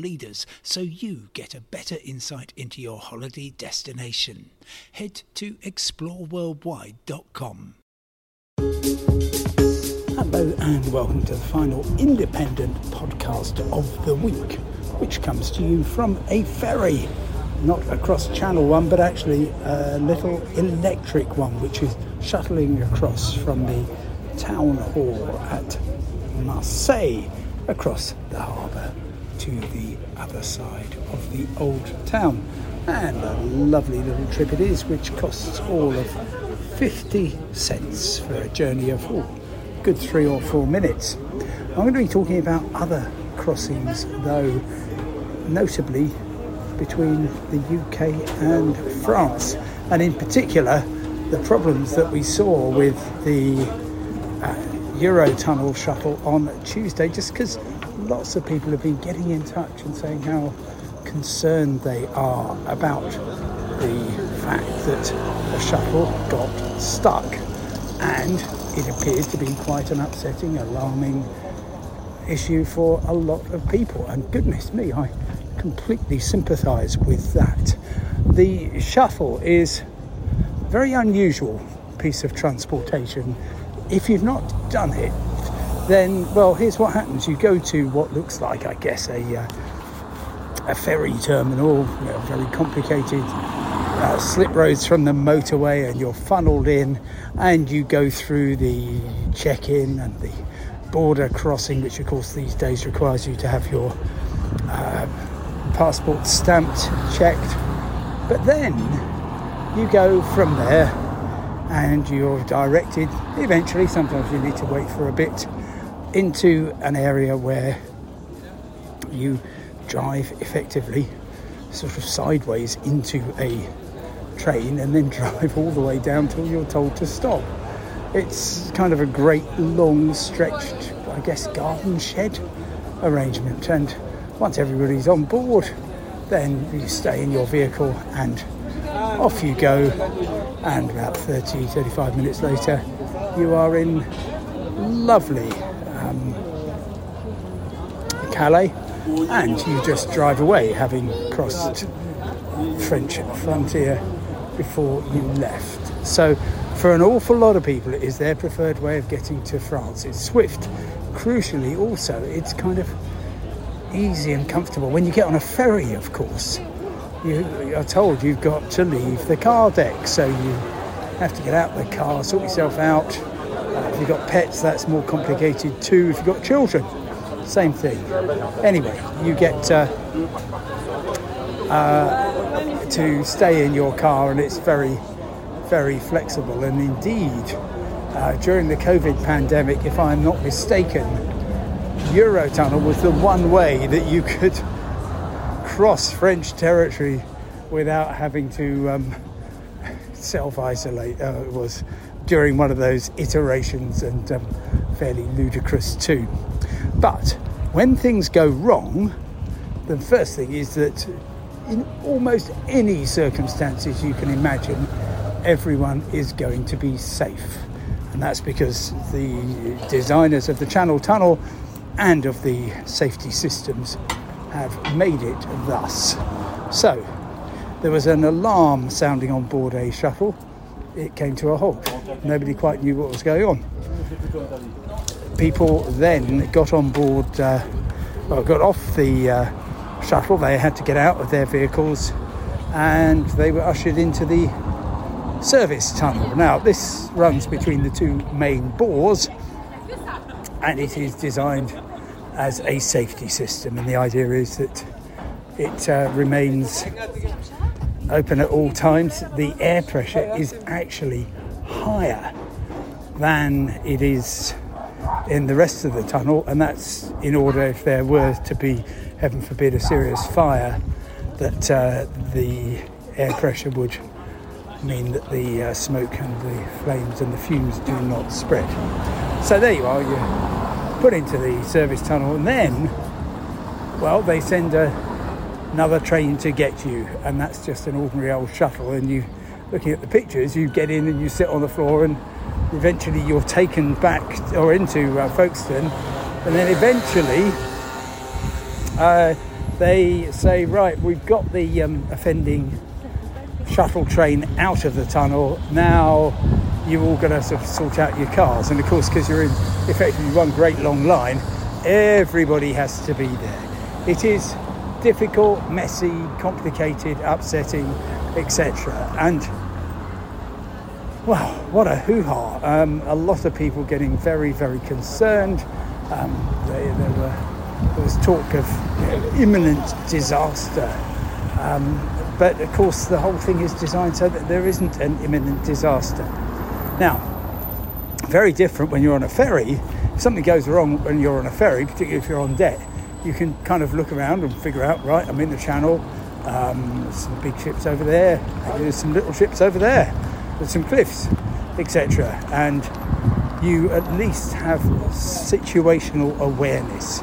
leaders so you get a better insight into your holiday destination. Head to exploreworldwide.com. Hello and welcome to the final independent podcast of the week, which comes to you from a ferry. Not across Channel 1, but actually a little electric one, which is shuttling across from the town hall at Marseille across the harbour to the other side of the old town. And a lovely little trip it is, which costs all of 50 cents for a journey of oh, good three or four minutes. I'm going to be talking about other crossings, though, notably between the UK and France, and in particular the problems that we saw with the uh, Eurotunnel shuttle on Tuesday, just because lots of people have been getting in touch and saying how concerned they are about the fact that the shuttle got stuck. And it appears to be quite an upsetting, alarming issue for a lot of people. And goodness me, I completely sympathise with that. The shuttle is a very unusual piece of transportation. If you've not done it, then, well, here's what happens. You go to what looks like, I guess, a, uh, a ferry terminal, you know, very complicated uh, slip roads from the motorway, and you're funneled in, and you go through the check in and the border crossing, which, of course, these days requires you to have your uh, passport stamped, checked. But then you go from there and you're directed eventually sometimes you need to wait for a bit into an area where you drive effectively sort of sideways into a train and then drive all the way down till you're told to stop. It's kind of a great long stretched, I guess, garden shed arrangement. And once everybody's on board, then you stay in your vehicle and off you go. And about 30, 35 minutes later, you are in lovely um, Calais, and you just drive away, having crossed French frontier before you left. So, for an awful lot of people, it is their preferred way of getting to France. It's swift. Crucially, also, it's kind of easy and comfortable. When you get on a ferry, of course, you are told you've got to leave the car deck, so you have to get out the car, sort yourself out, if you've got pets, that's more complicated too. If you've got children, same thing. Anyway, you get uh, uh, to stay in your car, and it's very, very flexible. And indeed, uh, during the COVID pandemic, if I'm not mistaken, Eurotunnel was the one way that you could cross French territory without having to um, self isolate. Uh, it was during one of those iterations and um, fairly ludicrous too. But when things go wrong, the first thing is that in almost any circumstances you can imagine, everyone is going to be safe. And that's because the designers of the Channel Tunnel and of the safety systems have made it thus. So, there was an alarm sounding on board a shuttle it came to a halt. Nobody quite knew what was going on. People then got on board, uh, well, got off the uh, shuttle. They had to get out of their vehicles and they were ushered into the service tunnel. Now, this runs between the two main bores and it is designed as a safety system. And the idea is that it uh, remains open at all times, the air pressure is actually higher than it is in the rest of the tunnel, and that's in order if there were to be heaven forbid, a serious fire, that uh, the air pressure would mean that the uh, smoke and the flames and the fumes do not spread. So there you are, you're put into the service tunnel, and then, well, they send a, another train to get you, and that's just an ordinary old shuttle. And you, looking at the pictures, you get in and you sit on the floor, and eventually you're taken back or into uh, Folkestone, and then eventually uh, they say, right, we've got the um, offending shuttle train out of the tunnel. Now you're all going to sort, of sort out your cars. And of course, because you're in effectively one great long line, everybody has to be there. It is difficult, messy, complicated, upsetting, etc. And well, what a hoo ha! Um, a lot of people getting very, very concerned. Um, they, there, were, there was talk of you know, imminent disaster. Um, but of course, the whole thing is designed so that there isn't an imminent disaster. Now, very different when you're on a ferry. If something goes wrong when you're on a ferry, particularly if you're on deck, you can kind of look around and figure out, right, I'm in the channel, um, there's some big ships over there, there's some little ships over there, there's some cliffs, etc. And you at least have situational awareness.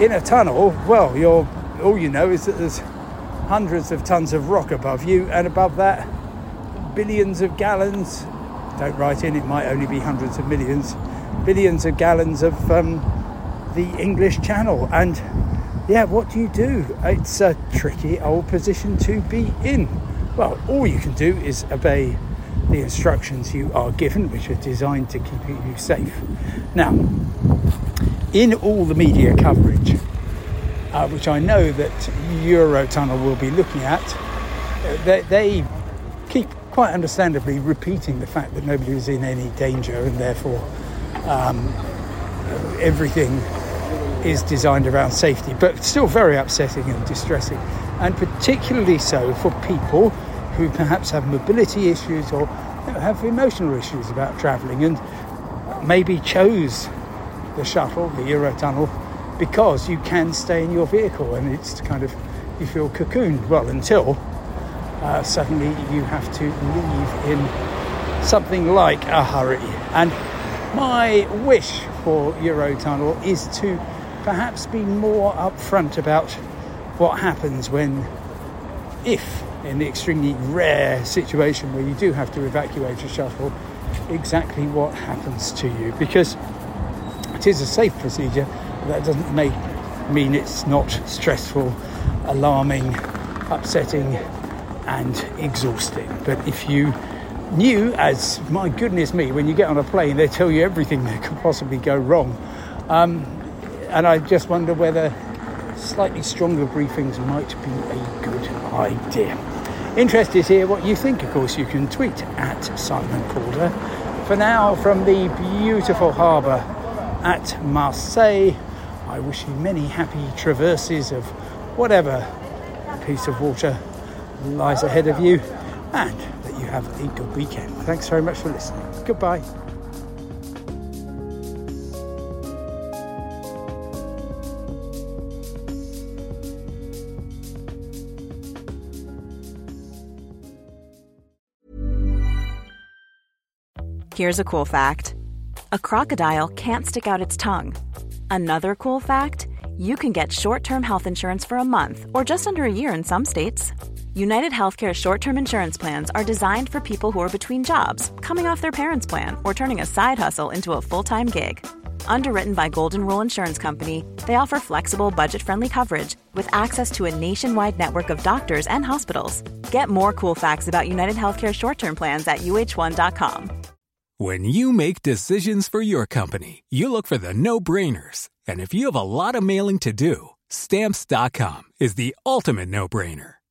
In a tunnel, well, you're, all you know is that there's hundreds of tons of rock above you, and above that, billions of gallons. Don't write in, it might only be hundreds of millions, billions of gallons of um, the English Channel. And yeah, what do you do? It's a tricky old position to be in. Well, all you can do is obey the instructions you are given, which are designed to keep you safe. Now, in all the media coverage, uh, which I know that Eurotunnel will be looking at, uh, they, they, keep quite understandably repeating the fact that nobody was in any danger and therefore um, everything is designed around safety, but still very upsetting and distressing, and particularly so for people who perhaps have mobility issues or have emotional issues about travelling and maybe chose the shuttle, the Eurotunnel, because you can stay in your vehicle and it's kind of you feel cocooned. Well, until uh, suddenly you have to leave in something like a hurry. And my wish for Eurotunnel is to perhaps be more upfront about what happens when, if in the extremely rare situation where you do have to evacuate a shuttle, exactly what happens to you. Because it is a safe procedure, but that doesn't make mean it's not stressful, alarming, upsetting, and exhausting. But if you knew, as my goodness me, when you get on a plane, they tell you everything that could possibly go wrong. Um, and I just wonder whether slightly stronger briefings might be a good idea. Interest is here what you think, of course, you can tweet at Simon Calder. For now, from the beautiful harbour at Marseille, I wish you many happy traverses of whatever piece of water lies ahead of you and have a good weekend. Thanks very much for listening. Goodbye. Here's a cool fact a crocodile can't stick out its tongue. Another cool fact you can get short term health insurance for a month or just under a year in some states. United Healthcare short term insurance plans are designed for people who are between jobs, coming off their parents' plan, or turning a side hustle into a full time gig. Underwritten by Golden Rule Insurance Company, they offer flexible, budget friendly coverage with access to a nationwide network of doctors and hospitals. Get more cool facts about United Healthcare short term plans at uh1.com. When you make decisions for your company, you look for the no brainers. And if you have a lot of mailing to do, stamps.com is the ultimate no brainer.